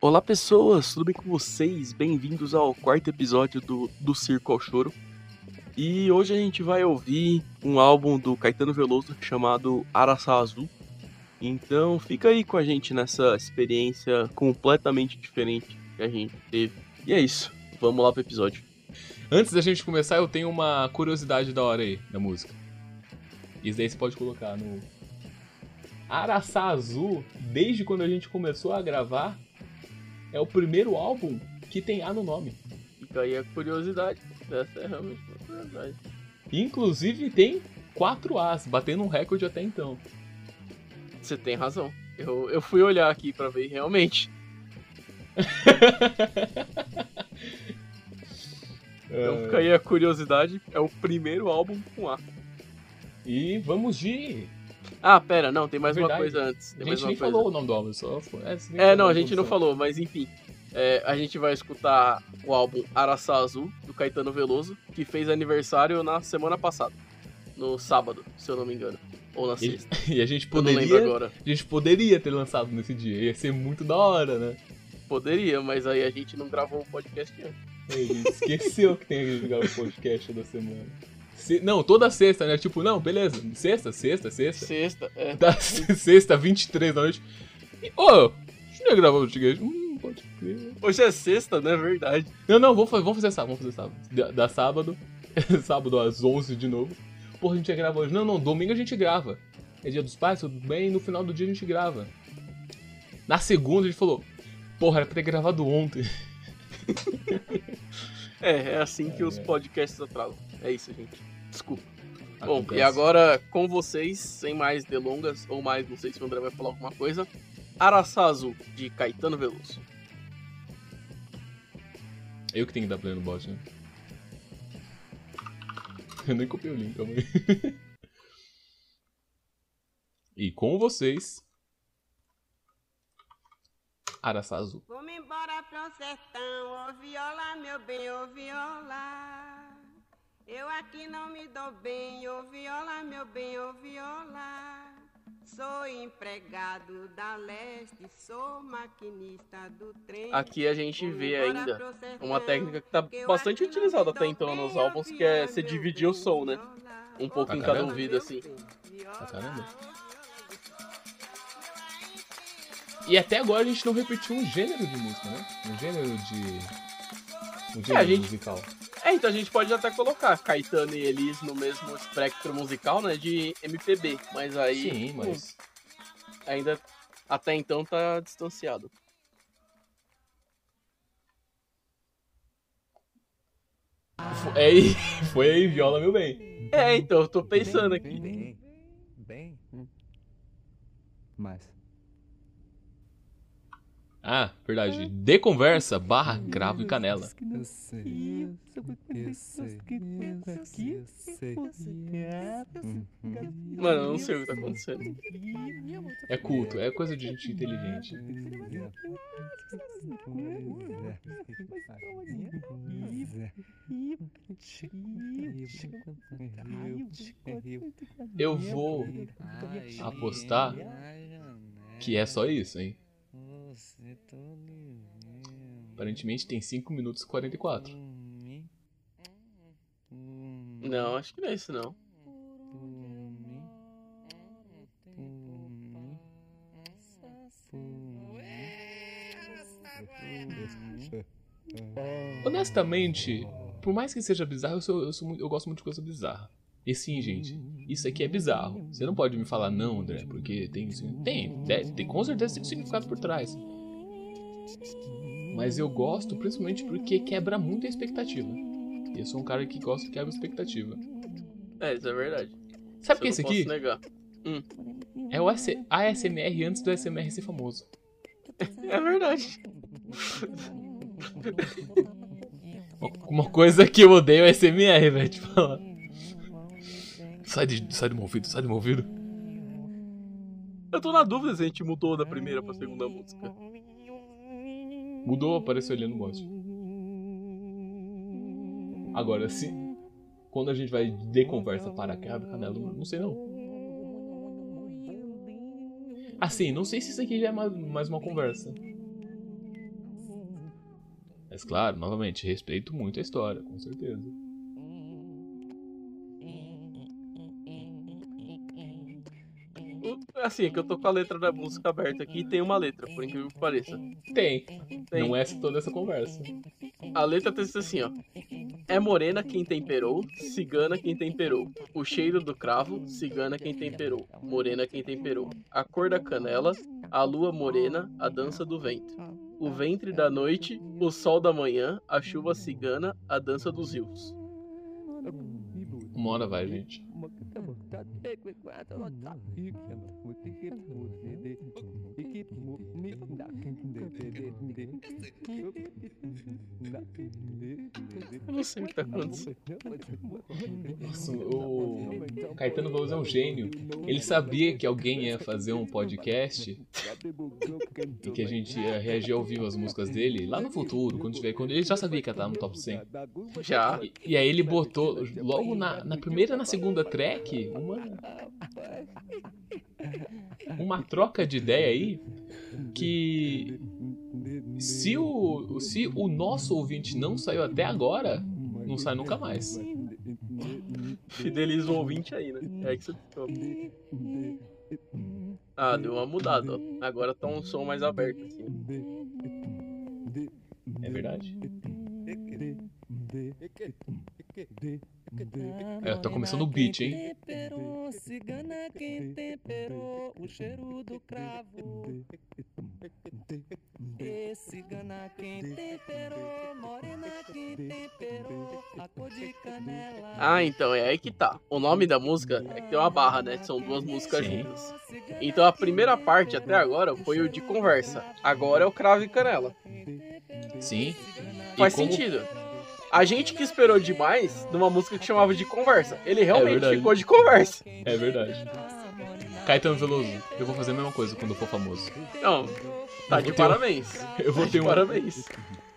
Olá pessoas, tudo bem com vocês? Bem-vindos ao quarto episódio do, do Circo ao Choro. E hoje a gente vai ouvir um álbum do Caetano Veloso chamado Araçá Azul. Então fica aí com a gente nessa experiência completamente diferente que a gente teve. E é isso, vamos lá pro episódio. Antes da gente começar, eu tenho uma curiosidade da hora aí da música. Isso daí você pode colocar no. Araçá Azul, desde quando a gente começou a gravar, é o primeiro álbum que tem A no nome. Fica aí a curiosidade. Essa é realmente uma curiosidade. Inclusive tem quatro As, batendo um recorde até então. Você tem razão. Eu, eu fui olhar aqui pra ver realmente. Então fica aí a curiosidade. É o primeiro álbum com A. E vamos de. Ah, pera, não, tem mais uma Verdade. coisa antes. Tem A gente uma nem coisa. falou o nome do álbum, só. foi- É, É, não, a gente não introdução. falou, mas enfim. É, a gente vai escutar o álbum Araçá Azul, do Caetano Veloso, que fez aniversário na semana passada. No sábado, se eu não me engano. Ou na sexta. e a gente Eu não lembro poderia. agora. A gente poderia ter lançado nesse dia. Ia ser muito da hora, né? Poderia, mas aí a gente não gravou o podcast antes. Gente esqueceu que tem que jogar o podcast da semana. Se- Não, toda sexta, né? Tipo, não, beleza. Sexta, sexta, sexta. Sexta, é. Da sexta, 23 da noite. E, Ô, a gente não ia gravar o podcast. Hum, pode crer. Hoje é sexta, né? Verdade. Não, não, vamos fazer, vamos fazer sábado, vamos fazer sábado. Da, da sábado, sábado às 11 de novo. Porra, a gente ia gravar hoje. Não, não, domingo a gente grava. É dia dos pais, tudo bem, e no final do dia a gente grava. Na segunda a gente falou, porra, era pra ter gravado ontem. É, é assim que os podcasts atrasam. É isso, gente. Desculpa. Bom, Acontece. e agora com vocês, sem mais delongas, ou mais, não sei se o André vai falar alguma coisa. Araçá Azul, de Caetano Veloso. Eu que tenho que dar play no bot, né? Eu nem copiei o link, calma aí. E com vocês. Araçá Azul. Vamos embora pro sertão, ô viola, meu bem, ô viola. Eu aqui não me dou bem, ô viola, meu bem, ô viola. Sou empregado da leste, sou maquinista do trem. Aqui a gente vê ainda uma técnica que tá bastante utilizada até então nos álbuns, que é você dividir bem, o som, né? Um pouco em cada caramba. ouvido, assim. Pra caramba. E até agora a gente não repetiu um gênero de música, né? Um gênero de. Um gênero É, a gente- musical. É, então a gente pode até colocar Caetano e Elis no mesmo espectro musical, né? De MPB. Mas aí Sim, mas. ainda até então tá distanciado. Foi aí, foi aí, viola, meu bem. É, então, eu tô pensando aqui. Bem, bem. Mas. Ah, verdade. De conversa, barra, cravo e canela. Eu sei. Eu sei. Eu sei. Uhum. Mano, eu não sei o que tá acontecendo. É culto, é coisa de gente inteligente. Eu vou apostar que é só isso, hein? Aparentemente tem 5 minutos e 44. Não, acho que não é isso não. Honestamente, por mais que seja bizarro, eu, sou, eu, sou eu gosto muito de coisa bizarra. E sim, gente, isso aqui é bizarro. Você não pode me falar não, André, porque tem. Tem, deve- tem com certeza tem um significado por trás. Mas eu gosto principalmente porque quebra muito a expectativa. E eu sou um cara que gosta de quebra a expectativa. É, isso é verdade. Sabe o que é Isso aqui? negar. É o AS- ASMR antes do ASMR ser famoso. É verdade. Uma coisa que eu odeio é ASMR, velho, te falar. Sai, de, sai do meu ouvido, sai do meu ouvido. Eu tô na dúvida se a gente mudou da primeira pra segunda música. Mudou, apareceu ali no bot. Agora, se. Quando a gente vai de conversa para cá, canela, não sei não. Assim, não sei se isso aqui já é mais uma conversa. Mas claro, novamente, respeito muito a história, com certeza. Assim, é que eu tô com a letra da música aberta aqui e tem uma letra, por incrível que pareça. Tem. Tem. Não é toda essa conversa. A letra tá assim, ó. É morena quem temperou, cigana quem temperou. O cheiro do cravo, cigana quem temperou. Morena quem temperou. A cor da canela, a lua morena, a dança do vento. O ventre da noite, o sol da manhã, a chuva cigana, a dança dos rios. Uma hora vai, gente. ta tê quyết quá ta ta kiếm một tí kiếm một tí đi kiếm một mít đã kinh Eu não sei o que tá acontecendo. Nossa, o Caetano Veloso é um gênio. Ele sabia que alguém ia fazer um podcast e que a gente ia reagir ao vivo às músicas dele lá no futuro, quando tiver. Quando ele já sabia que ia estar no top 100. Já. E, e aí ele botou logo na, na primeira e na segunda track uma. Uma troca de ideia aí que se o, se o nosso ouvinte não saiu até agora, não sai nunca mais. Fideliza o ouvinte aí, né? É que você ficou. Ah, deu uma mudada, ó. Agora tá um som mais aberto, assim. É verdade? É, tá começando o beat, hein? Quem temperou. E cigana quem morena quem temperou a cor de canela. Ah, então, é aí que tá. O nome da música é que tem uma barra, né? São duas músicas juntas. Então a primeira parte até agora foi o de conversa. Agora é o cravo e canela. Sim. Faz como- sentido. A gente que esperou demais numa música que chamava de conversa. Ele realmente verdade. ficou de conversa. É verdade. Caetano Veloso, eu vou fazer a mesma coisa quando eu for famoso. Não, tá de parabéns. Eu vou Tá ter um, parabéns.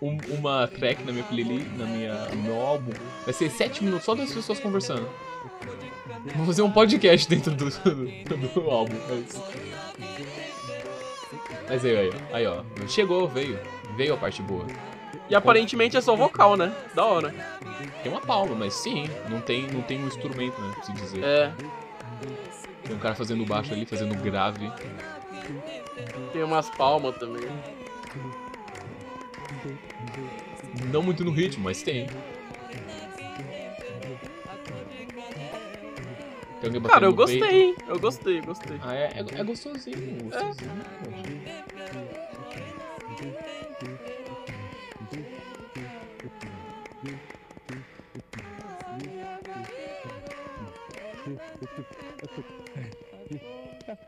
um- uma track na minha playlist, na minha, no meu álbum. Vai ser 7 minutos só das pessoas conversando. Vou fazer um podcast dentro do, do, do álbum. Mas... mas aí, aí, ó. aí, ó. Chegou, veio. Veio a parte boa. E aparentemente é só vocal, né? Da hora. Tem uma palma, mas sim, não tem, não tem um instrumento, né? Pra se dizer. É, Tem um cara fazendo baixo ali, fazendo grave. Tem umas palmas também. Não muito no ritmo, mas tem. Tem Cara, eu gostei, hein? Eu gostei, eu gostei. Ah, é, é, é gostosinho, gostosinho.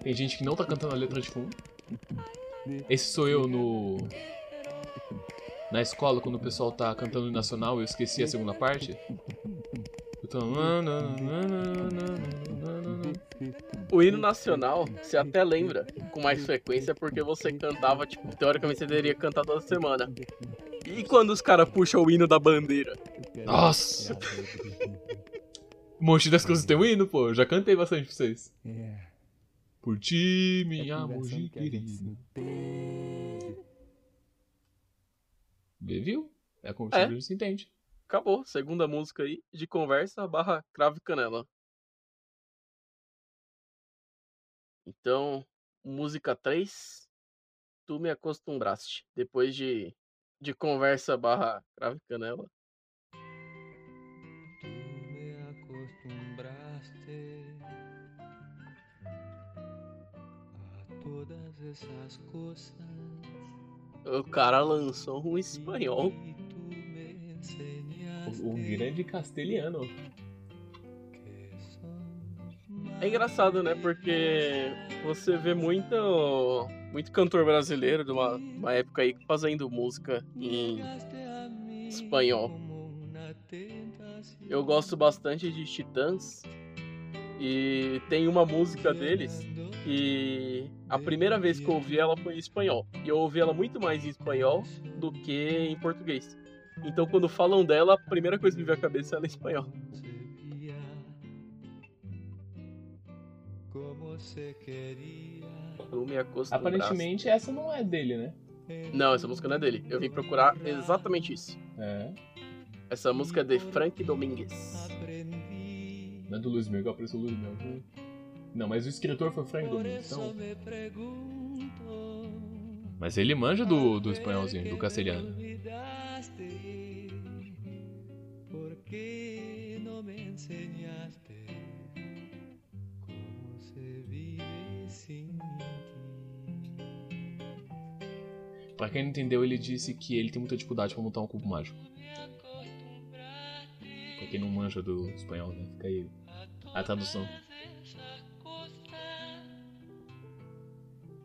Tem gente que não tá cantando a letra de fundo. Esse sou eu no. Na escola, quando o pessoal tá cantando o nacional, eu esqueci a segunda parte. Eu tô. O hino nacional, você até lembra com mais frequência porque você cantava, tipo, teoricamente você deveria cantar toda semana. E quando os caras puxam o hino da bandeira? Nossa! Um monte das coisas tem um hino, pô. Eu já cantei bastante pra vocês. É. Por ti, minha a gente querida. viu? É conversa É. que se entende. Acabou, segunda música aí, de conversa barra cravo e canela. Então, música 3, tu me acostumbraste. Depois de, de conversa barra cravo e canela. Essas coisas. O cara lançou um espanhol. o grande castelhano. É engraçado, né? Porque você vê muito, muito cantor brasileiro de uma, uma época aí fazendo música em espanhol. Eu gosto bastante de Titãs e tem uma música deles e a primeira vez que eu ouvi ela foi em espanhol. E eu ouvi ela muito mais em espanhol do que em português. Então quando falam dela, a primeira coisa que me vem à cabeça é ela em espanhol. Aparentemente essa não é dele, né? Não, essa música não é dele. Eu vim procurar exatamente isso. É. Essa música é de Frank Domingues. Não é do Luiz Miguel, apareceu o Luiz Miguel. Não, mas o escritor foi Frank Domingues, então. Mas ele manja do, do espanholzinho, do castelhano. Pra quem não entendeu, ele disse que ele tem muita dificuldade pra montar um cubo mágico. Pra quem não manja do espanhol, né? Fica aí a tradução.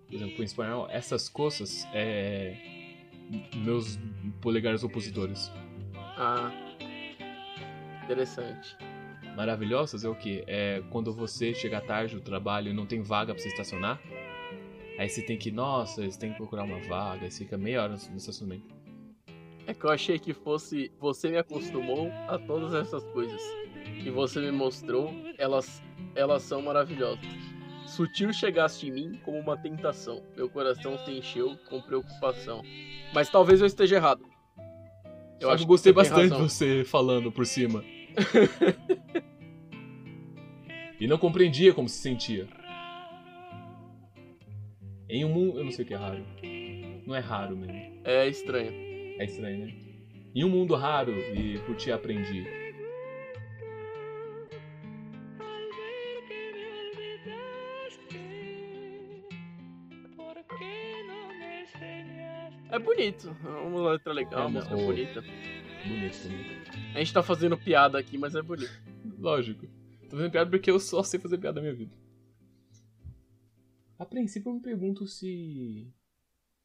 Por exemplo, em espanhol, essas coisas é. meus polegares opositores. Ah. Interessante. Maravilhosas é o que? É quando você chega tarde do trabalho e não tem vaga pra você estacionar. Aí você tem que, nossa, você tem que procurar uma vaga, aí você fica meia hora no estacionamento. É que eu achei que fosse você me acostumou a todas essas coisas. E você me mostrou, elas, elas são maravilhosas. Sutil chegaste em mim como uma tentação. Meu coração se encheu com preocupação. Mas talvez eu esteja errado. Eu acho que gostei bastante de você falando por cima. e não compreendia como se sentia. Em um mundo. Eu não sei o que é raro. Não é raro mesmo. É estranho. É estranho, né? Em um mundo raro e por ti aprendi. É bonito. É uma letra legal, É, uma música o- bonita. Bonito também. A gente tá fazendo piada aqui, mas é bonito. Lógico. Tô fazendo piada porque eu só sei fazer piada na minha vida. A princípio eu me pergunto se.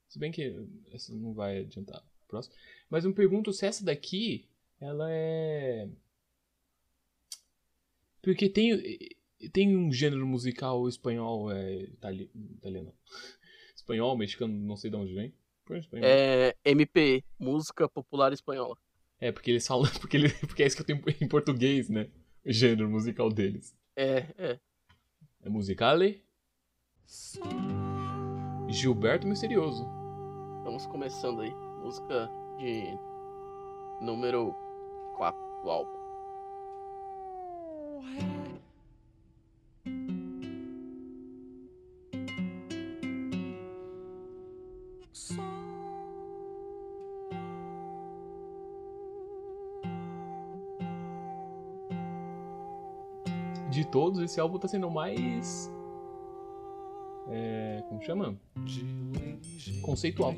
Se bem que essa não vai adiantar. Próximo. Mas eu me pergunto se essa daqui, ela é. Porque tem. Tem um gênero musical espanhol, é. Itali... italiano. Espanhol, mexicano, não sei de onde vem. É MPE, música popular espanhola. É, porque eles falam. Porque, ele, porque é isso que eu tenho em português, né? O gênero musical deles. É, é. É musicale? Gilberto Misterioso. Estamos começando aí. Música de número 4 do álbum. Todos, esse álbum tá sendo mais. É. Como chama? Conceitual.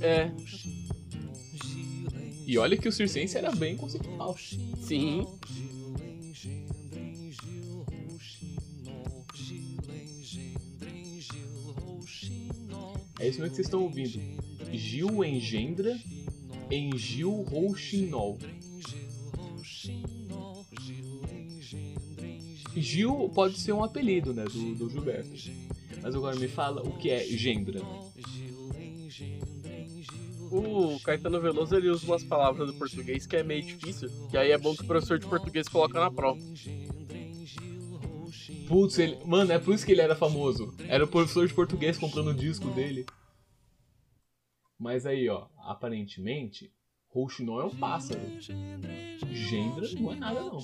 É, E olha que o Circense era bem conceitual. sim. É isso mesmo que vocês estão ouvindo. Gil engendra em Gil Rouxinol. Gil pode ser um apelido, né, do, do Gilberto. Mas agora me fala o que é gendra. O Caetano Veloso ele usa umas palavras do português que é meio difícil. E aí é bom que o professor de português coloca na prova. Putz, ele... mano, é por isso que ele era famoso. Era o professor de português comprando o disco dele. Mas aí, ó, aparentemente, rouxinol é um pássaro. Gendra não é nada, não.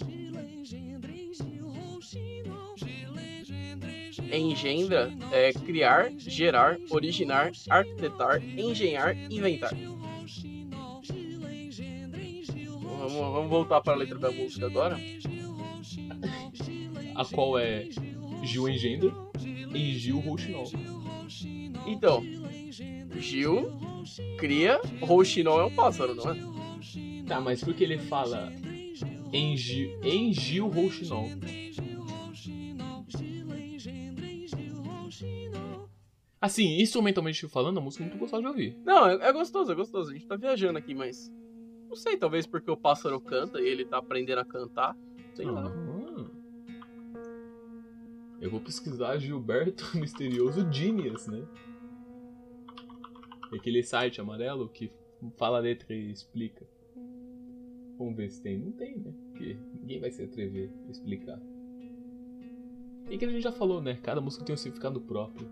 Engendra é criar, gerar, originar, arquitetar, engenhar, inventar. Vamos, vamos voltar para a letra da música agora. A qual é Gil engendra em Gil rouxinol. Então, Gil cria, rouxinol é um pássaro, não é? Tá, mas por que ele fala em Gil, em Gil rouxinol? Assim, instrumentalmente falando, a música é muito gostosa de ouvir. Não, é, é gostoso, é gostoso. A gente tá viajando aqui, mas. Não sei, talvez porque o pássaro canta e ele tá aprendendo a cantar. Sei lá. Ah. Eu vou pesquisar Gilberto Misterioso Genius, né? Aquele site amarelo que fala a letra e explica. Vamos ver se tem. Não tem, né? Porque ninguém vai se atrever a explicar. E que a gente já falou, né? Cada música tem um significado próprio.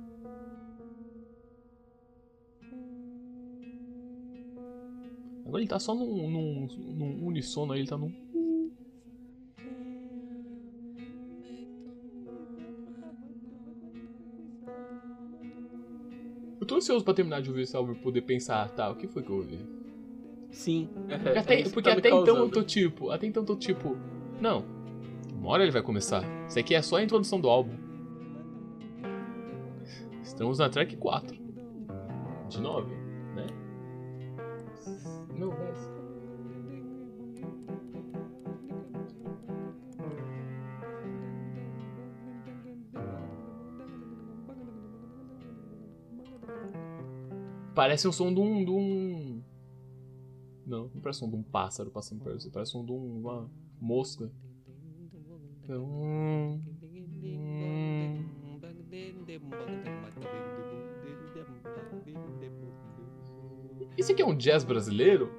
Agora ele tá só num, num, num unissono aí, ele tá num. Eu tô ansioso pra terminar de ouvir esse álbum e poder pensar, tá, o que foi que eu ouvi? Sim. É, Porque é até, porque tá até então eu tô tipo, até então eu tô tipo, não, uma hora ele vai começar. Isso aqui é só a introdução do álbum. Estamos na track 4. De 9, né? Não, 10. Parece um som de um. De um... Não, não parece som de um pássaro passando perto. Parece som de um- uma mosca. Hum, hum. Isso aqui é um jazz brasileiro?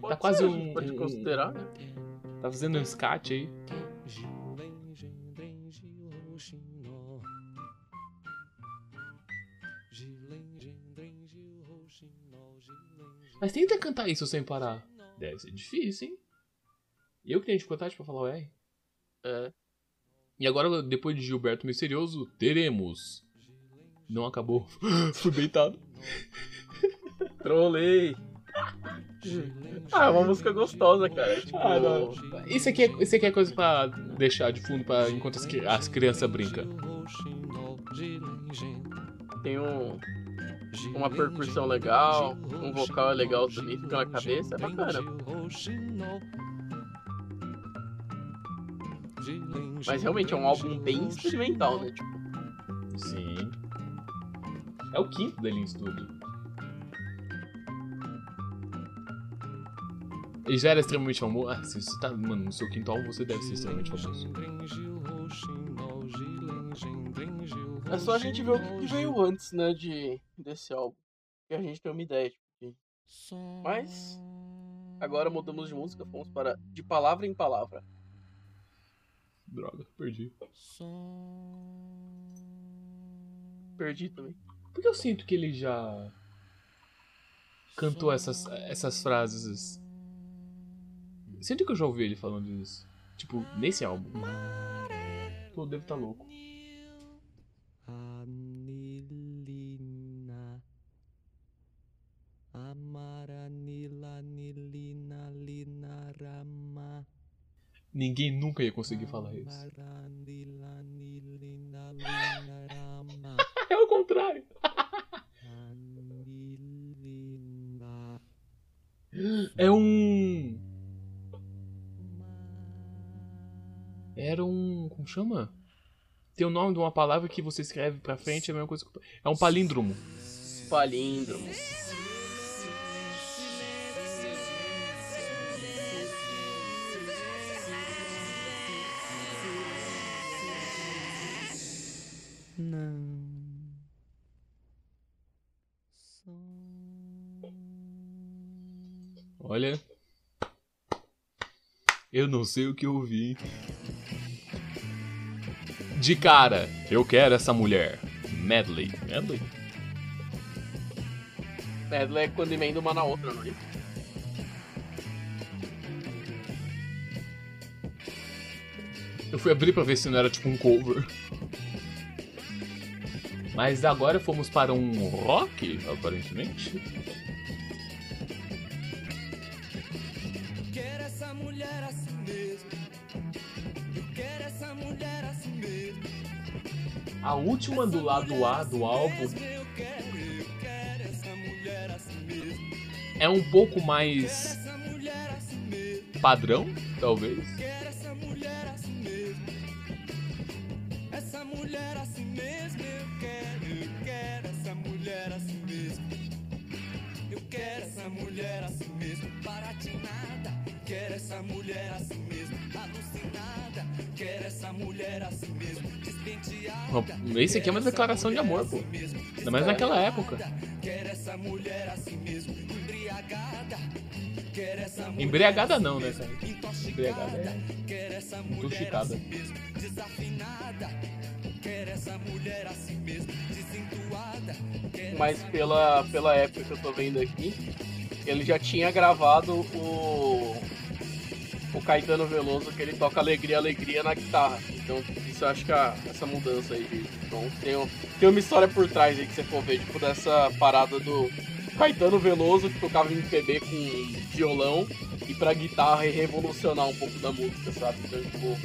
Pode tá quase ser, um- Pode considerar, né? Tá fazendo um scat aí? Mas tenta cantar isso sem parar. Deve ser difícil, hein? Eu que tenho dificuldade pra falar o R. É. E agora, depois de Gilberto Misterioso, teremos. Não acabou. Fui beitado. Trolei. Ah, é uma música gostosa, cara. Tipo, Ah, não. Isso aqui, é, isso aqui é coisa pra deixar de fundo pra, enquanto as, as crianças brincam. tem um, uma percussão legal, um vocal é legal também, fica na cabeça, é bacana. Mas realmente é um álbum bem experimental, né? Tipo, Sim. É o quinto dele em estúdio. Ele já era extremamente famoso. Ah, se você tá, mano, no seu quinto álbum você deve ser extremamente famoso. é só a gente ver o que veio antes, né, de, desse álbum. Que a gente tem uma ideia, tipo, Mas, agora mudamos de música, fomos para De Palavra em Palavra. Droga, perdi. Perdi também. Por que eu sinto que ele já cantou essas, essas frases? Sinto que eu já ouvi ele falando isso. Tipo, nesse álbum. Pô, devo estar louco. Anilina Amaranila Nilina Lina Rama Ninguém nunca ia conseguir falar isso. É o contrário. É um. Era um. Como chama? Tem o nome de uma palavra que você escreve pra frente, é a mesma coisa que. É um palíndromo. Palíndromo. Não Olha. Eu não sei o que eu ouvi. De cara, eu quero essa mulher. Medley. Medley? Medley é quando emenda uma na outra, não é? Eu fui abrir pra ver se não era tipo um cover. Mas agora fomos para um rock, aparentemente. Última do lado A do álbum é um pouco mais padrão, talvez. Esse aqui é uma declaração de amor, pô. Ainda mais naquela época. Embriagada não, né, cara? Embriagada é intoxicada. mas pela, pela época que eu tô vendo aqui, ele já tinha gravado o. Caetano Veloso, que ele toca Alegria, Alegria na guitarra. Então, isso eu acho que essa mudança aí tom tem, um- tem uma história por trás aí que você for ver, tipo, dessa parada do Caetano Veloso, que tocava MPB com violão, e pra guitarra e revolucionar um pouco da música, sabe? Então, tipo,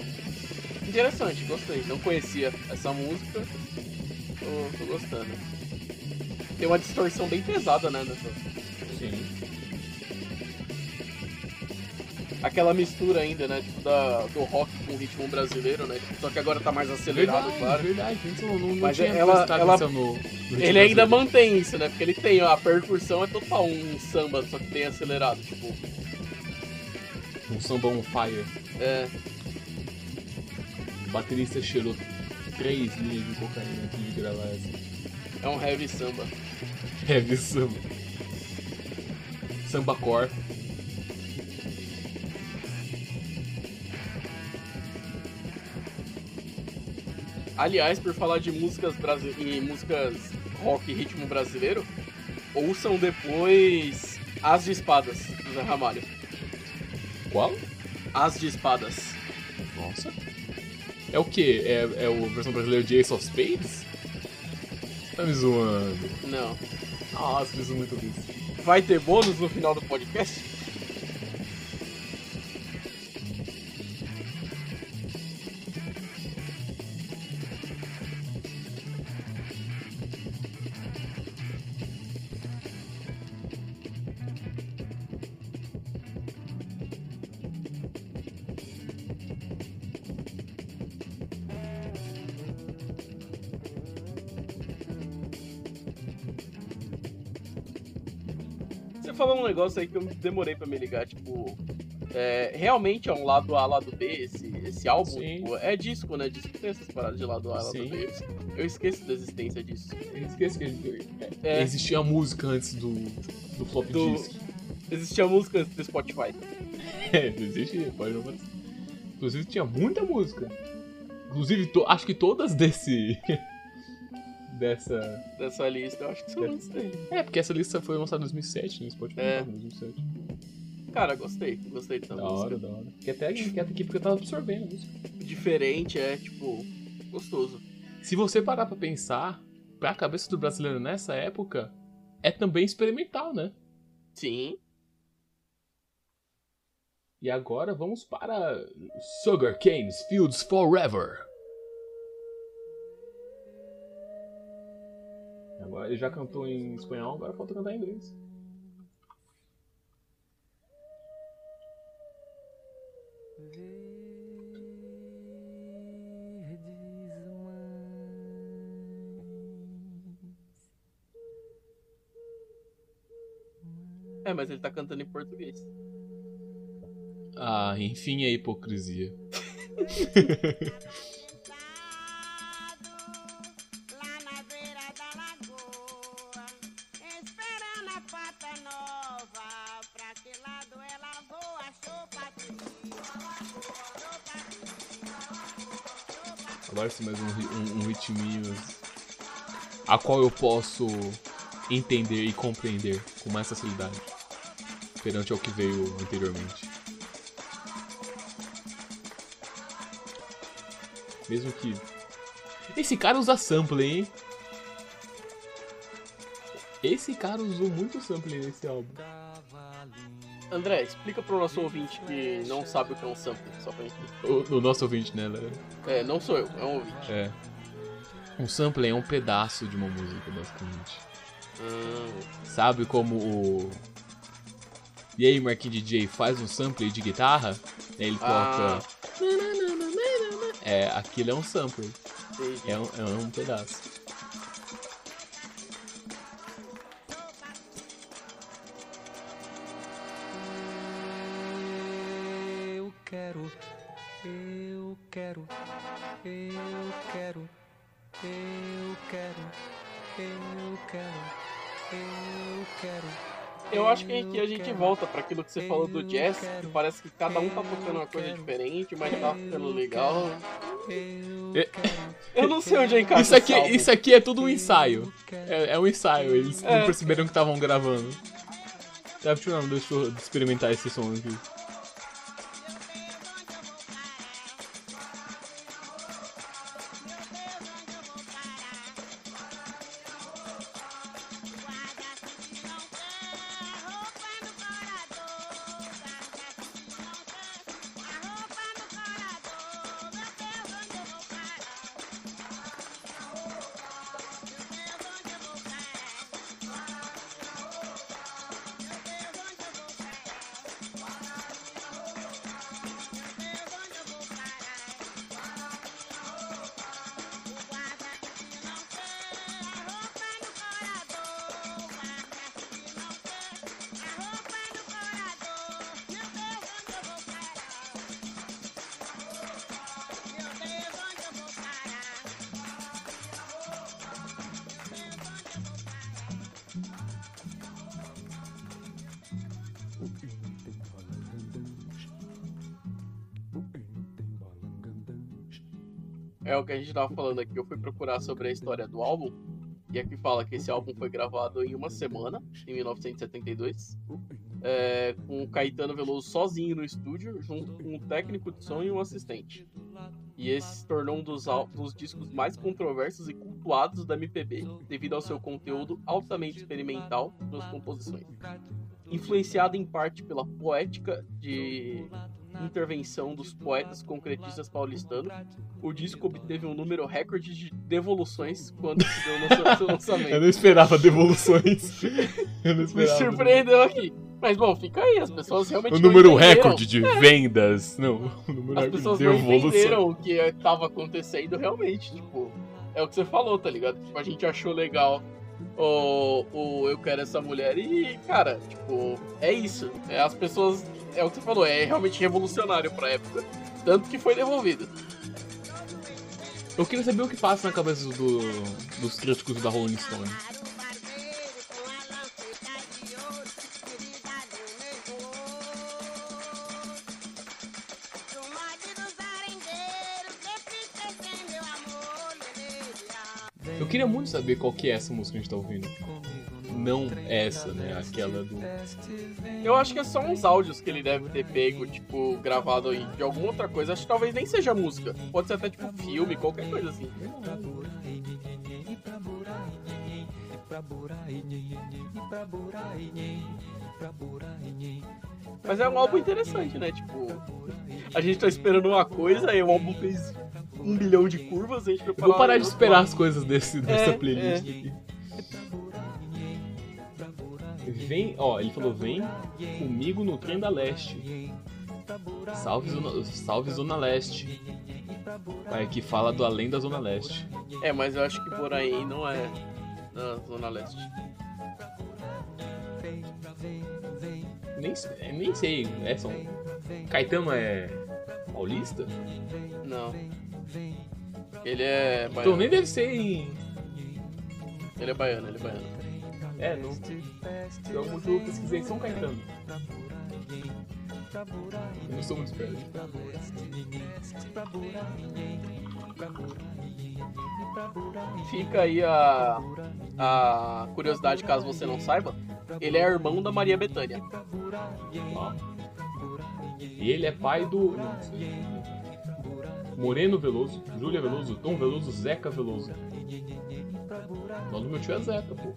interessante, gostei. Não conhecia essa música, tô, tô gostando. Tem uma distorção bem pesada, né, nessa, aquela mistura ainda, né? Tipo, da, do rock com o ritmo brasileiro, né? Tipo, só que agora tá mais acelerado, Verdade, claro. verdade. Não, não Mas tinha ela- prestado ela- atenção no, no Ele ainda brasileiro. mantém isso, né? Porque ele tem a percussão, é total um samba, só que tem acelerado. Tipo, Um samba on fire. é. O baterista cheirou três linhas de cocaína antes de gravar essa. É um heavy samba. Heavy samba. Samba core. Aliás, por falar de músicas brasi... e músicas rock e ritmo brasileiro, ouçam depois As de Espadas, do Zé Ramalho. Qual? As de Espadas. Nossa. É o que? É, é a versão brasileira de Ace of Spades? Tá me zoando. Não. Nossa, preciso muito disso. Vai ter bônus no final do podcast? Falou um negócio aí que eu demorei pra me ligar, tipo. é, realmente é um lado A, lado B, esse, esse álbum. Tipo, é disco, né? Disco tem essas paradas de lado A, lado Sim. B. Eu esqueço da existência disso. Eu esqueci que a gente- É. existia música antes do, do flop Do- disk. Existia música antes do Spotify. É, não existe, pode não. Inclusive tinha muita música. Inclusive, to- acho que todas desse. Dessa. Dessa lista, eu acho que são É. dele. É, porque essa lista foi lançada em 2007, né? Spotify É. é. em 2007. Cara, gostei. Gostei dessa Da música. hora, da hora. Fiquei até quieto aqui porque eu tava absorvendo a música. Diferente, é, tipo, gostoso. Se você parar pra pensar, pra cabeça do brasileiro nessa época, é também experimental, né? Sim. E agora vamos para Sugar Canes Fields Forever. Ele já cantou em espanhol, agora falta cantar em inglês. É, mas ele tá cantando em português. Ah, enfim, a hipocrisia. patricinha. Agora sim, mais um, um, um ritminho a qual eu posso entender e compreender com mais facilidade perante ao que veio anteriormente. Mesmo que. Esse cara usa sample, hein? Esse cara usou muito sample nesse álbum. André, explica pro nosso ouvinte que não sabe o que é um sample, só pra gente. O, o nosso ouvinte, né, Léo? É, não sou eu, é um ouvinte. É. Um sample é um pedaço de uma música, basicamente. Hum, Sabe como o. E aí, Marquinhos DJ faz um sample de guitarra? Ele Ah. toca. É, aquilo é um sample. entendi. É um, é um pedaço. Eu quero, eu quero. Eu acho que aqui a gente volta pra aquilo que você falou do jazz, que parece que cada um tá tocando uma coisa diferente, mas tá ficando legal. Eu não sei onde é encaixa Isso aqui, isso aqui é tudo um ensaio. É, é um ensaio, eles É. não perceberam que estavam gravando. Tá, deixa eu, deixa eu experimentar esse som aqui. A gente tava falando aqui. Eu fui procurar sobre a história do álbum. E aqui fala que esse álbum foi gravado em uma semana, em 1972. é, com o Caetano Veloso sozinho no estúdio, junto com um técnico de som e um assistente. E esse se tornou um dos, dos discos mais controversos e cultuados da MPB, devido ao seu conteúdo altamente experimental nas composições. Influenciado em parte pela poética de intervenção dos poetas concretistas paulistanos, o disco obteve um número recorde de devoluções quando se deu seu- seu Eu lançamento. não esperava devoluções. Eu não Me esperava. surpreendeu aqui. Mas bom, fica aí, as pessoas realmente O número recorde de vendas. Não, o número As pessoas de não devoluções. entenderam o que tava acontecendo realmente, tipo, é o que você falou, tá ligado? Tipo, a gente achou legal o, o Eu Quero Essa Mulher e, cara, tipo, é isso. É, as pessoas, é o que você falou, é realmente revolucionário pra época, tanto que foi devolvido. Eu queria saber o que passa na cabeça do, dos críticos da Rolling Stone. Eu queria muito saber qual que é essa música que a gente tá ouvindo. Não essa, né? Aquela do. Eu acho que é só uns áudios que ele deve ter pego, tipo, gravado aí de alguma outra coisa. Acho que talvez nem seja música. Pode ser até tipo filme, qualquer coisa assim. Mas é um álbum interessante, né? Tipo, a gente tá esperando uma coisa e o álbum fez um bilhão de curvas. A gente preparou vou parar de esperar as coisas desse, dessa É, playlist aqui. Vem, ó, ele falou: vem comigo no trem da leste. Salve Zona, salve Zona Leste. Aí que fala do além da Zona Leste. É, mas eu acho que Boraim não é na Zona Leste. Nem, sei- nem sei, é São. Caetano é paulista? Não. Ele é Então baiano. nem deve ser em. Ele é baiano, ele é baiano. É, não. Por algum motivo eu pesquisei São Caetano. Eu não sou muito esperto. Fica aí a, a curiosidade, caso você não saiba. Ele é irmão da Maria Bethânia. Ó. E ele é pai do. Moreno Veloso, Júlia Veloso, Tom Veloso, Zeca Veloso. O nome do meu tio é Zeca, pô.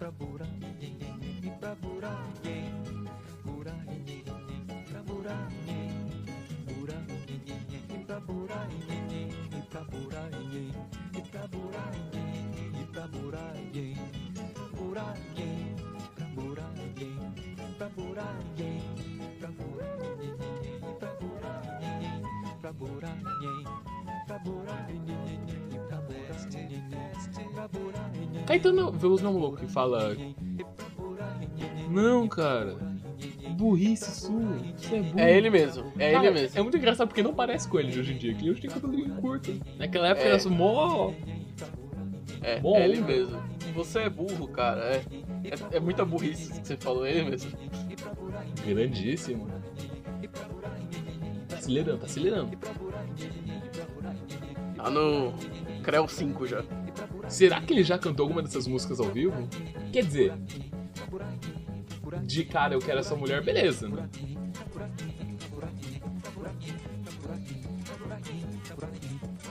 Caetano Veloso não é um louco que fala. Não, cara. Burrice sua. Você é burro. É ele mesmo, é Cara, ele mesmo. É muito engraçado porque não parece com ele de hoje em dia. Que hoje tem cabelo curto. Naquela época É. era mó. É, Bom, é ele mesmo. Você é burro, cara. É, é, é muita burrice que você falou, é ele mesmo. Grandíssimo. Tá acelerando, tá acelerando. Tá no Creu 5 já. Será que ele já cantou alguma dessas músicas ao vivo? Quer dizer, de cara eu quero essa mulher, beleza, né?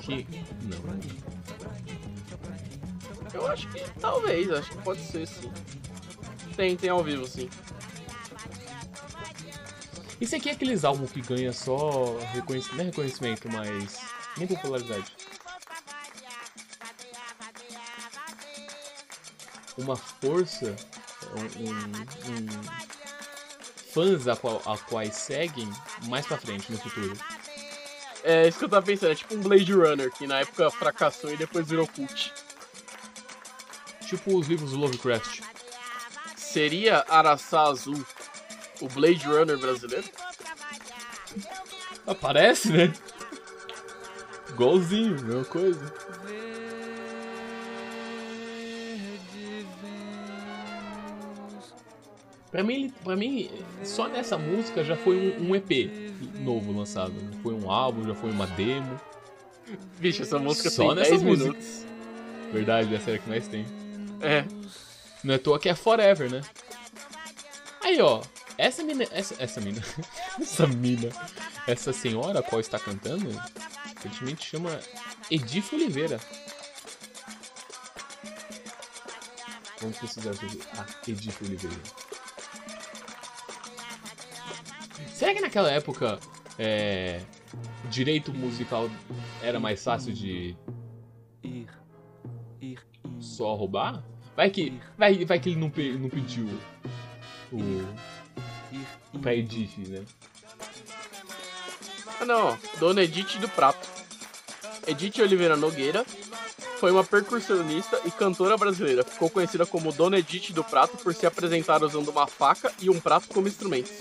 Que. Não. Eu acho que talvez, acho que pode ser sim. Tem, tem ao vivo sim. Esse aqui é aqueles álbuns que ganha só reconhecimento, não é reconhecimento, mas nem popularidade. Uma força, um, um- um- fãs a, qual, a quais seguem mais pra frente no futuro. É isso que eu tava pensando, é tipo um Blade Runner, que na época fracassou e depois virou cult. Tipo os livros do Lovecraft. Seria Araçá Azul o Blade Runner brasileiro? Aparece, né? Igualzinho, mesma coisa. Pra mim, pra mim, só nessa música já foi um, um EP novo lançado. Foi um álbum, já foi uma demo. Vixe, essa música Só tem nessa 10 música. minutos. Verdade, é a série que mais tem. É, Não é à toa que é Forever, né? Aí, ó. Essa mina. Essa, essa mina. essa mina. Essa senhora a qual está cantando. Aparentemente chama Edith Oliveira. Vamos precisar sobre a Edith Oliveira. Será que naquela época é, direito musical era mais fácil de Ir, ir, ir. só roubar? Vai que, vai, vai que ele não, pe- não pediu o pra Edith, né? Ah, não, Dona Edith do Prato. Edith Oliveira Nogueira foi uma percussionista e cantora brasileira. Ficou conhecida como Dona Edith do Prato por se apresentar usando uma faca e um prato como instrumentos.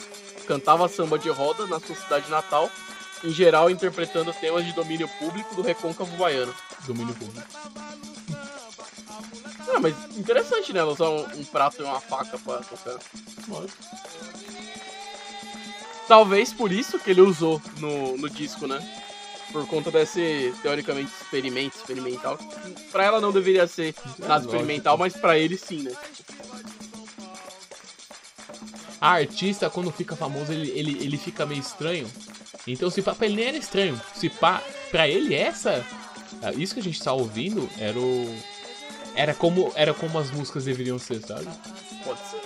Cantava samba de roda na sua cidade natal, em geral interpretando temas de domínio público do recôncavo baiano. Domínio público. Ah, mas interessante, né? Ela usar um, um prato e uma faca pra tocar. Talvez por isso que ele usou no, no disco, né? Por conta desse, teoricamente, experimento, experimental. Pra ela não deveria ser nada lógico. experimental, mas pra ele sim, né? A artista, quando fica famoso, ele, ele, ele fica meio estranho. Então, se pá, pra ele nem era estranho. Se pá, pra ele, essa. ah, Isso que a gente tá ouvindo era o. Era como, era como as músicas deveriam ser, sabe? Pode ser.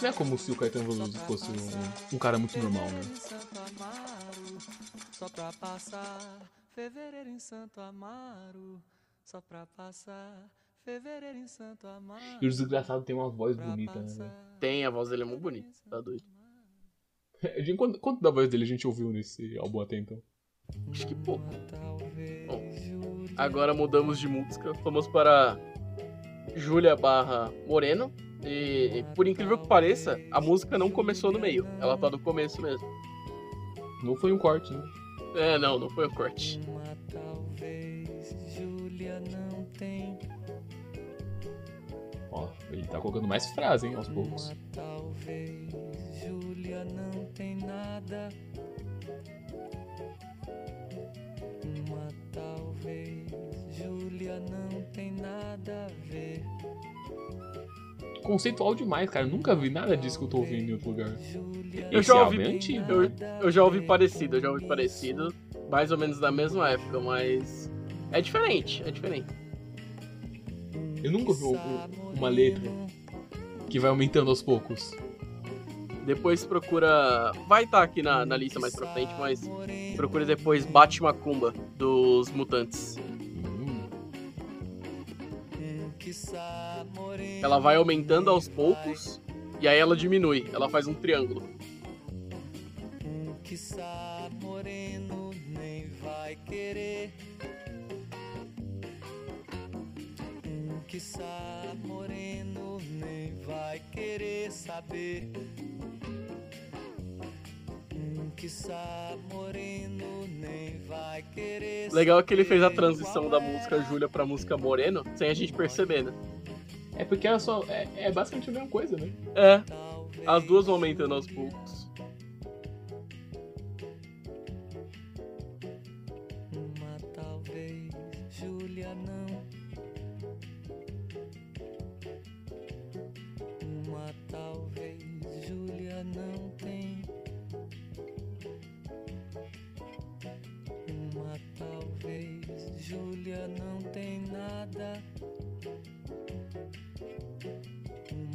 Não é como se o Caetano Veloso fosse um, um cara muito normal, né? Só pra passar fevereiro em Santo Amaro, só pra passar fevereiro em Santo Amaro. E o desgraçado tem uma voz bonita, né? Tem, a voz dele é muito bonita, tá doido. A gente- Quanto, quanto da voz dele a gente ouviu nesse álbum até então? Acho que pouco. Bom, Agora mudamos de música. Vamos para Júlia barra Moreno. E por incrível que pareça, a música não começou no meio. Ela tá do começo mesmo. Não foi um corte, né? É, não, não foi o corte. uma talvez ele tá colocando mais frase, hein, aos poucos. Talvez Júlia não tem nada. Uma talvez Júlia não tem nada a ver. Conceitual demais, cara. Eu nunca vi nada disso que eu tô ouvindo em outro lugar. Eu Esse já ouvi- é antigo. Eu, eu já ouvi parecido, eu já ouvi parecido. Mais ou menos da mesma época, mas. É diferente, é diferente. Eu nunca ouvi um- uma letra que vai aumentando aos poucos. Depois procura. Vai estar aqui na, na lista mais pra frente, mas procura depois Bate Macumba dos Mutantes. Hum. Ela vai aumentando aos poucos e aí ela diminui. Ela faz um triângulo. Quiçá moreno nem vai querer saber. Quiçá moreno nem vai querer Legal que ele fez a transição da música Júlia pra música Moreno sem a gente perceber, né? É porque ela só. É, é basicamente a mesma coisa, né? É, as duas vão aumentando aos poucos.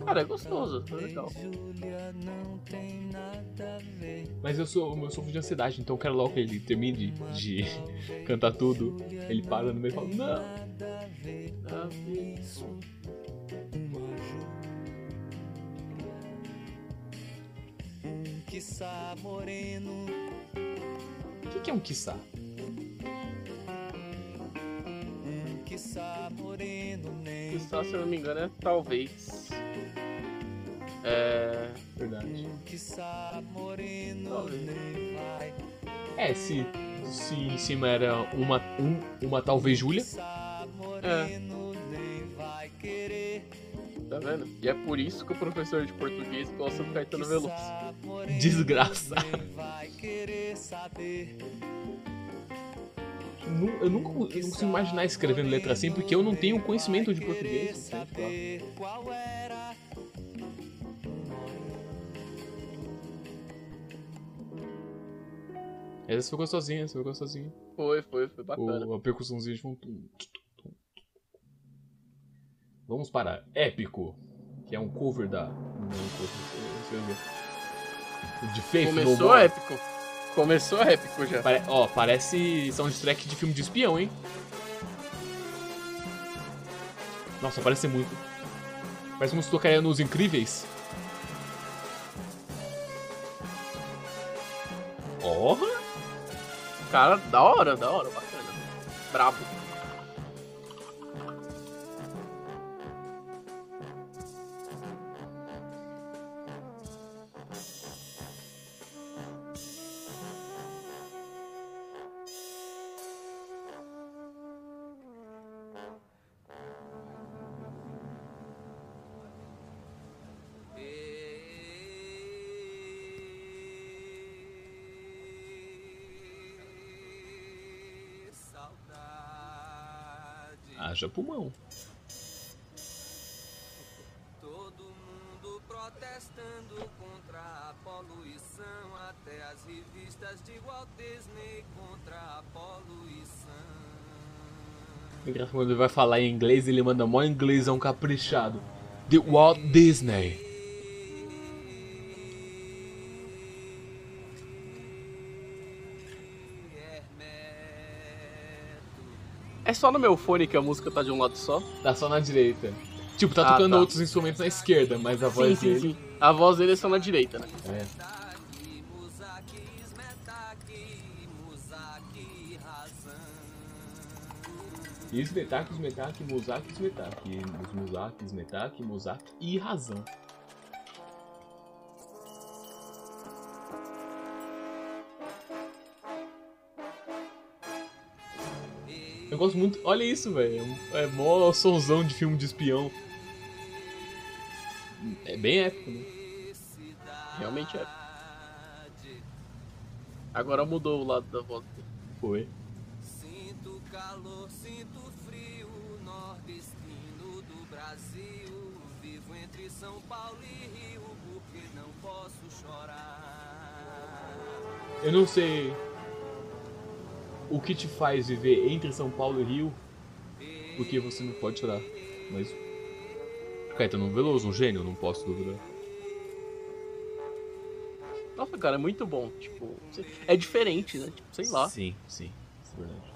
Cara, é gostoso, é legal. Mas eu sou, eu sofro de ansiedade, então eu quero logo que ele termine de, de cantar tudo. Ele para no meio e fala, não. Quiçá moreno, O que, que é um quiçá? quiçá moreno, nem Isso, se eu não me engano, é talvez. É. Verdade. Talvez. É, se, se em cima era uma, um, uma talvez Júlia. É, tá vendo? E é por isso que o professor de português gosta do Caetano Veloso. Desgraça. Eu nunca eu não consigo imaginar escrevendo letra assim, porque eu não tenho conhecimento de português. não sei falar. Essa foi gostosinha, essa foi gostosinha. Foi, foi, foi bacana. O, a percussãozinha de fundo. Vamos para Épico, que é um cover da. Não, um cover. De Faith No Começou More. épico. Começou épico já. Pare- Ó, parece soundtrack de filme de espião, hein? Nossa, parece muito. Parece como se tocaria nos Incríveis. Cara, da hora, da hora, bacana. Brabo. Haja pulmão. Todo mundo protestando contra a poluição. Até as revistas de Walt Disney contra a poluição. Engraçado quando ele vai falar em inglês, ele manda mó inglêsão caprichado. The Walt Disney. É só no meu fone que a música tá de um lado só? Tá só na direita. Tipo, tá Ah, tocando tá. outros instrumentos na esquerda, mas a Sim, voz sim, dele. sim. A voz dele é só na direita, né? É. Razão. Smetak, Muzak, Smetak. Muzak, Smetak, Muzak e razão. Eu gosto muito. Olha isso, velho. É mó sonzão de filme de espião. É bem épico, né? Realmente é. Agora mudou o lado da voz dele. Foi. Sinto calor, sinto frio, nordestino do Brasil. Vivo entre São Paulo e Rio, porque não posso chorar. Eu não sei o que te faz viver entre São Paulo e Rio, porque você não pode chorar. Mas Caetano Veloso, um gênio, não posso duvidar. Nossa, cara, é muito bom. Tipo, é diferente, né? Tipo, sei lá. Sim, sim, isso é verdade.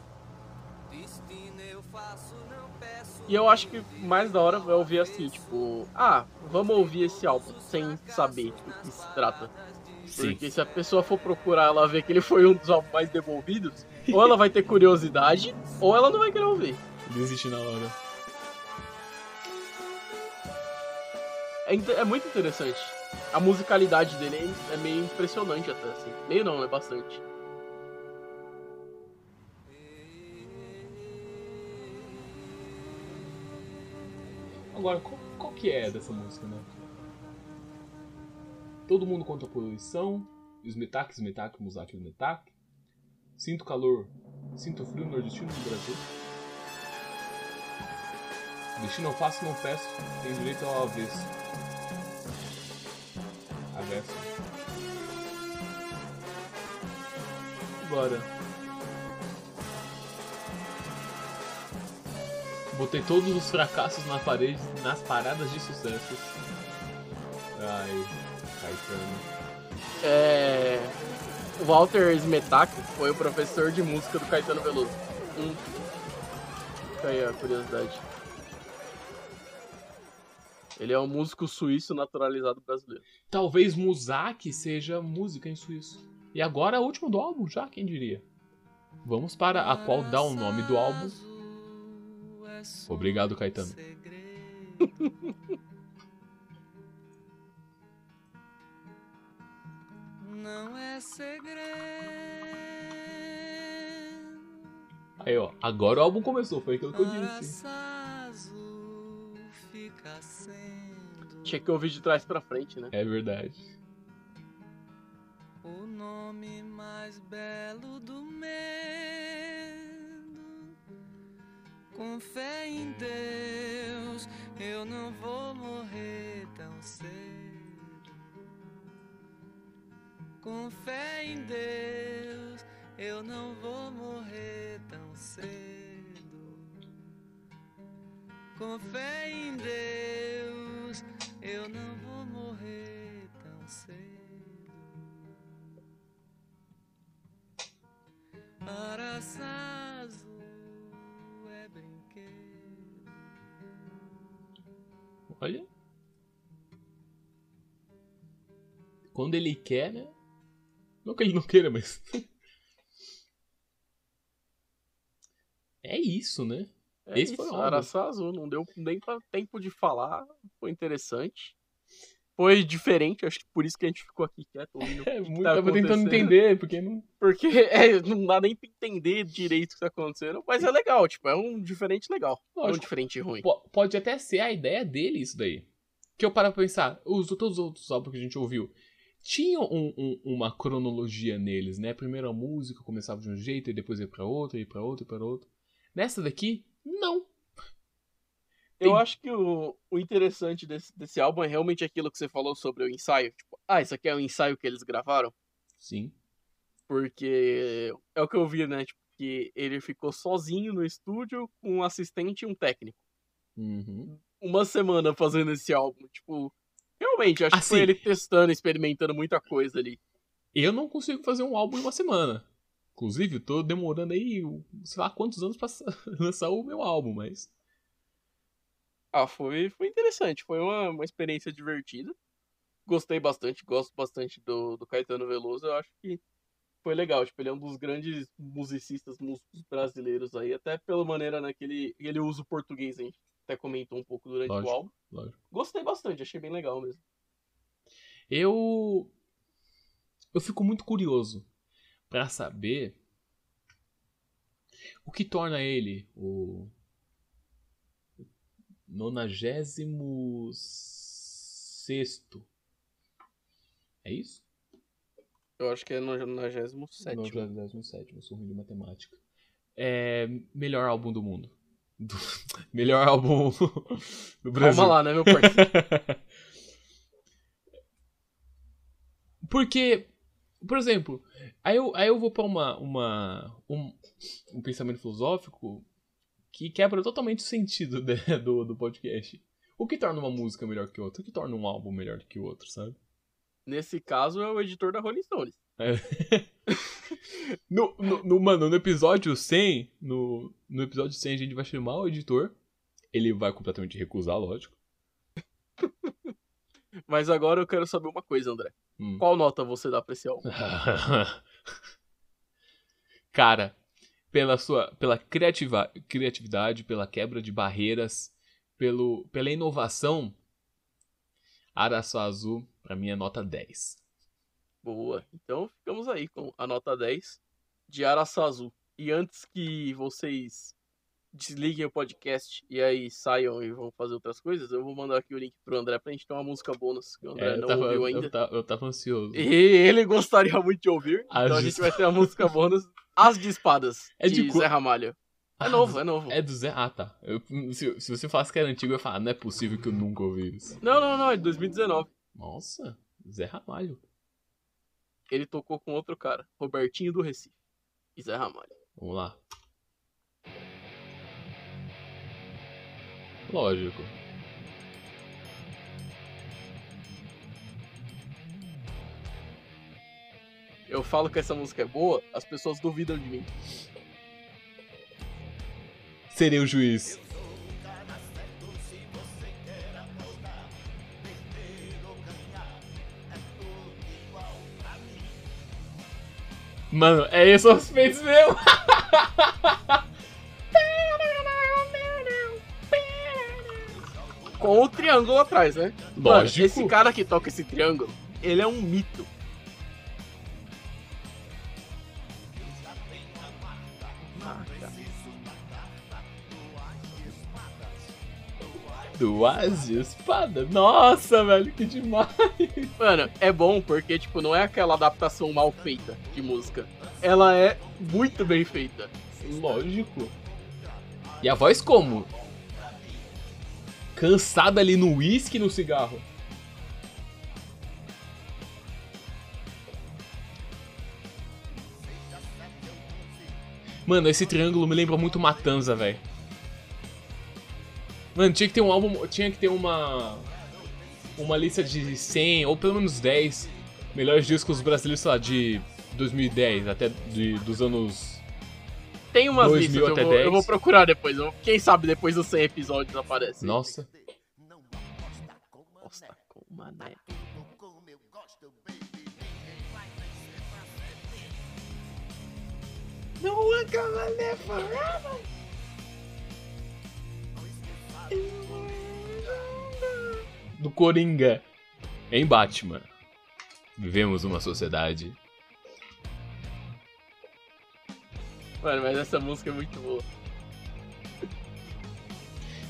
E eu acho que mais da hora é ouvir assim, tipo, ah, vamos ouvir esse álbum sem saber tipo, do que se trata. Sim. Porque se a pessoa for procurar, ela ver que ele foi um dos álbuns mais devolvidos, ou ela vai ter curiosidade, ou ela não vai querer ouvir. Desiste na hora. É, é muito interessante. A musicalidade dele é, é meio impressionante até, assim. Meio não, é bastante. Agora, qual, qual que é dessa música, né? Todo mundo contra a poluição. Smetak, Smetak, Muzak, Smetak. Sinto calor, sinto frio no nordestino do Brasil. Destino não faço, não peço. Tem direito ao avesso. Avesso. Agora. Botei todos os fracassos na parede, nas paradas de sucessos. pai Caetano. É. O Walter Smetak foi o professor de música do Caetano Veloso. Hum. Fica aí a curiosidade. Ele é um músico suíço naturalizado brasileiro. Talvez Muzak seja música em suíço. E agora a última do álbum, já, quem diria? Vamos para a qual dá o nome do álbum. Obrigado, Caetano. Não é segredo. Aí, ó, agora o álbum começou, foi aquilo que eu disse. Tinha que ouvir de trás pra frente, né? É verdade. o nome mais belo do medo. Com fé em Deus, eu não vou morrer tão cedo. Com fé em Deus, eu não vou morrer tão cedo. Com fé em Deus, eu não vou morrer tão cedo. Araçá azul é brinquedo. Olha. Quando ele quer, né? Não que ele não queira, mas. é isso, né? É Esse foi isso, o álbum. Araçá Azul, não deu nem pra tempo de falar, foi interessante. Foi diferente, acho que por isso que a gente ficou aqui quieto ouvindo o É, muito, tá tava tentando entender, porque não. Porque é, não dá nem pra entender direito o que tá acontecendo, mas é legal, tipo, é um diferente legal. Não é um Lógico. diferente ruim. Po- Pode até ser a ideia dele isso daí. Que eu paro pra pensar, os, todos os outros álbuns que a gente ouviu tinham um- um- uma cronologia neles, né? Primeiro a música começava de um jeito e depois ia pra outro, ia pra outro, ia pra outro. Nessa daqui, não. Eu Tem- acho que o, o interessante desse, desse álbum é realmente aquilo que você falou sobre o ensaio. Tipo, ah, isso aqui é o ensaio que eles gravaram? Sim. Porque é o que eu vi, né? Tipo, que ele ficou sozinho no estúdio com um assistente e um técnico. Uhum. Uma semana fazendo esse álbum. Tipo, realmente, acho que foi Assim- ele testando, experimentando muita coisa ali. Eu não consigo fazer um álbum em uma semana. Inclusive, eu tô demorando aí, sei lá quantos anos pra lançar o meu álbum, mas. Ah, foi, foi interessante. Foi uma, uma experiência divertida. Gostei bastante, gosto bastante do, do Caetano Veloso. Eu acho que foi legal. Tipo, ele é um dos grandes musicistas, músicos brasileiros aí. Até pela maneira né, que ele, ele usa o português. Gente até comentou um pouco durante Lógico. o álbum. Lógico. Gostei bastante, achei bem legal mesmo. Eu. Eu fico muito curioso pra saber o que torna ele o. Nonagésimo sexto. É isso? Eu acho que é no 97. Nonagésimo sétimo, eu sou ruim de matemática. É. Melhor álbum do mundo. Do- melhor álbum do Brasil. Calma lá, né, meu parceiro? Porque, por exemplo, aí eu, aí eu vou pra uma, uma, um, um pensamento filosófico que quebra totalmente o sentido de- do, do podcast. O que torna uma música melhor que outra? O que torna um álbum melhor que o outro, sabe? Nesse caso, é o editor da Rolling Stones. No, no, no- mano, no episódio 100, no, no episódio 100 a gente vai chamar o editor. Ele vai completamente recusar, lógico. Mas agora eu quero saber uma coisa, André. Hum. Qual nota você dá pra esse álbum? Cara, pela sua pela criativa, criatividade, pela quebra de barreiras, pelo, pela inovação, Araçá Azul, pra mim é nota 10. Boa. Então ficamos aí com a nota 10 de Araçá Azul. E antes que vocês desliguem o podcast e aí saiam e vão fazer outras coisas, eu vou mandar aqui o link pro André pra gente ter uma música bônus que o André É, não tava, ouviu ainda. eu ta- eu tava ansioso. E ele gostaria muito de ouvir. As então a gente vai ter a música bônus As de Espadas, É de de Zé Ramalho. É Ah, novo, é novo. É do Zé. Ah, tá. Eu- se, se você falasse que era antigo, eu ia falar, não é possível que eu nunca ouvi isso. Não, não, não, é de 2019. Nossa, Zé Ramalho ele tocou com outro cara, Robertinho do Recife e Zé Ramalho. Vamos lá. Lógico. Eu falo que essa música é boa, as pessoas duvidam de mim. Seria o juiz. Mano, é isso os peitos mesmo. Com o triângulo atrás, né? Mano, Lógico. esse cara que toca esse triângulo, ele é um mito. Duas de espada. Nossa, velho, que demais. Mano, é bom porque, tipo, não é aquela adaptação mal feita de música. Ela é muito bem feita. Lógico. E a voz como? Cansada ali no uísque e no cigarro. Mano, esse triângulo me lembra muito Matanza, velho. Mano, tinha que ter um álbum, tinha que ter uma uma lista de 100 ou pelo menos 10 melhores discos brasileiros, sei lá, de 2010 até de, dos anos Tem umas 2000 listas, eu até vou, 10. eu vou procurar depois. eu- Quem sabe depois dos 100 episódios aparece. Nossa. Nossa, com mané. No one gonna live forever. Do Coringa em Batman. Vivemos uma sociedade. Mano, mas essa música é muito boa.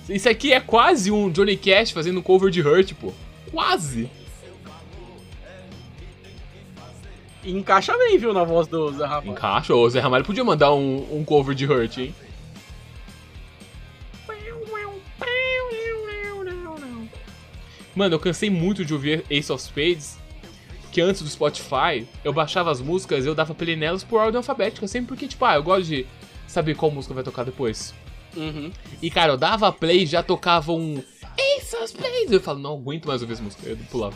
Isso aqui é quase um Johnny Cash fazendo um cover de Hurt, pô. Quase. E encaixa bem, viu, na voz do Zé Ramalho. Encaixa. O Zé Ramalho podia mandar um, um cover de Hurt, hein? Mano, eu cansei muito de ouvir Ace of Spades. Que antes do Spotify, eu baixava as músicas e eu dava play nelas por ordem alfabética. Sempre porque, tipo, ah, eu gosto de saber qual música vai tocar depois. Uhum. E, cara, eu dava play e já tocava um Ace of Spades. Eu falo, não aguento mais ouvir essa música. Eu pulava.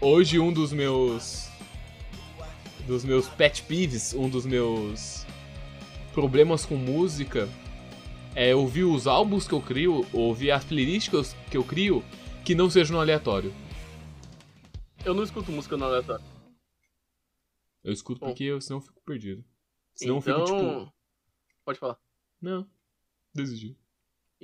Hoje, um dos meus. Dos meus pet peeves, um dos meus problemas com música é ouvir os álbuns que eu crio, ouvir as playlists que eu, crio que não sejam no aleatório. Eu não escuto música no aleatório. Eu escuto Bom. porque eu, senão eu fico perdido. Senão então... eu fico tipo, Pode falar. não, desisti.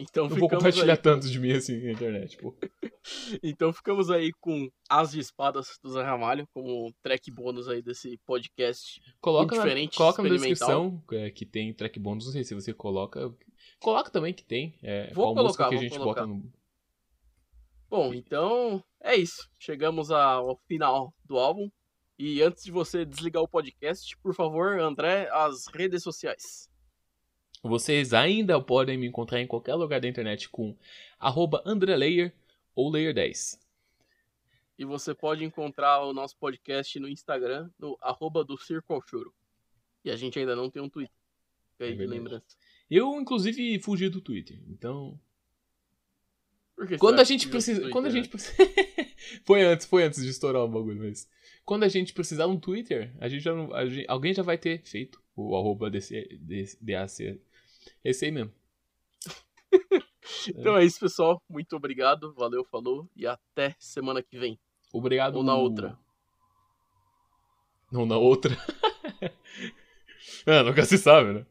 Então Não vou compartilhar tanto de mim assim na internet, pô. Então ficamos aí com As de Espadas do Zé Ramalho, como track bônus aí desse podcast. Coloca na, Indiferente, coloca na descrição é, que tem track bônus, não sei se você coloca. Coloca também que tem. É, Vou qual colocar, que a gente colocar. bota no. Bom, então é isso. Chegamos ao final do álbum. E antes de você desligar o podcast, por favor, André, as redes sociais. Vocês ainda podem me encontrar em qualquer lugar da internet com AndreLayer ou Layer10. E você pode encontrar o nosso podcast no Instagram, no arroba do Circo ao Choro. E a gente ainda não tem um Twitter. Fica aí É de lembrança. Eu, inclusive, fugi do Twitter. Então. Por que Quando será a que gente precisa. Quando a Twitter, gente precisa. foi antes, foi antes de estourar o bagulho, mas. Quando a gente precisar de um Twitter, a gente já não, a gente- alguém já vai ter feito o arroba DC, DAC. Esse aí mesmo. Então é isso, pessoal. Muito obrigado. Valeu, falou. E até semana que vem. Obrigado. Ou na outra. Não na outra. ah, nunca se sabe, né?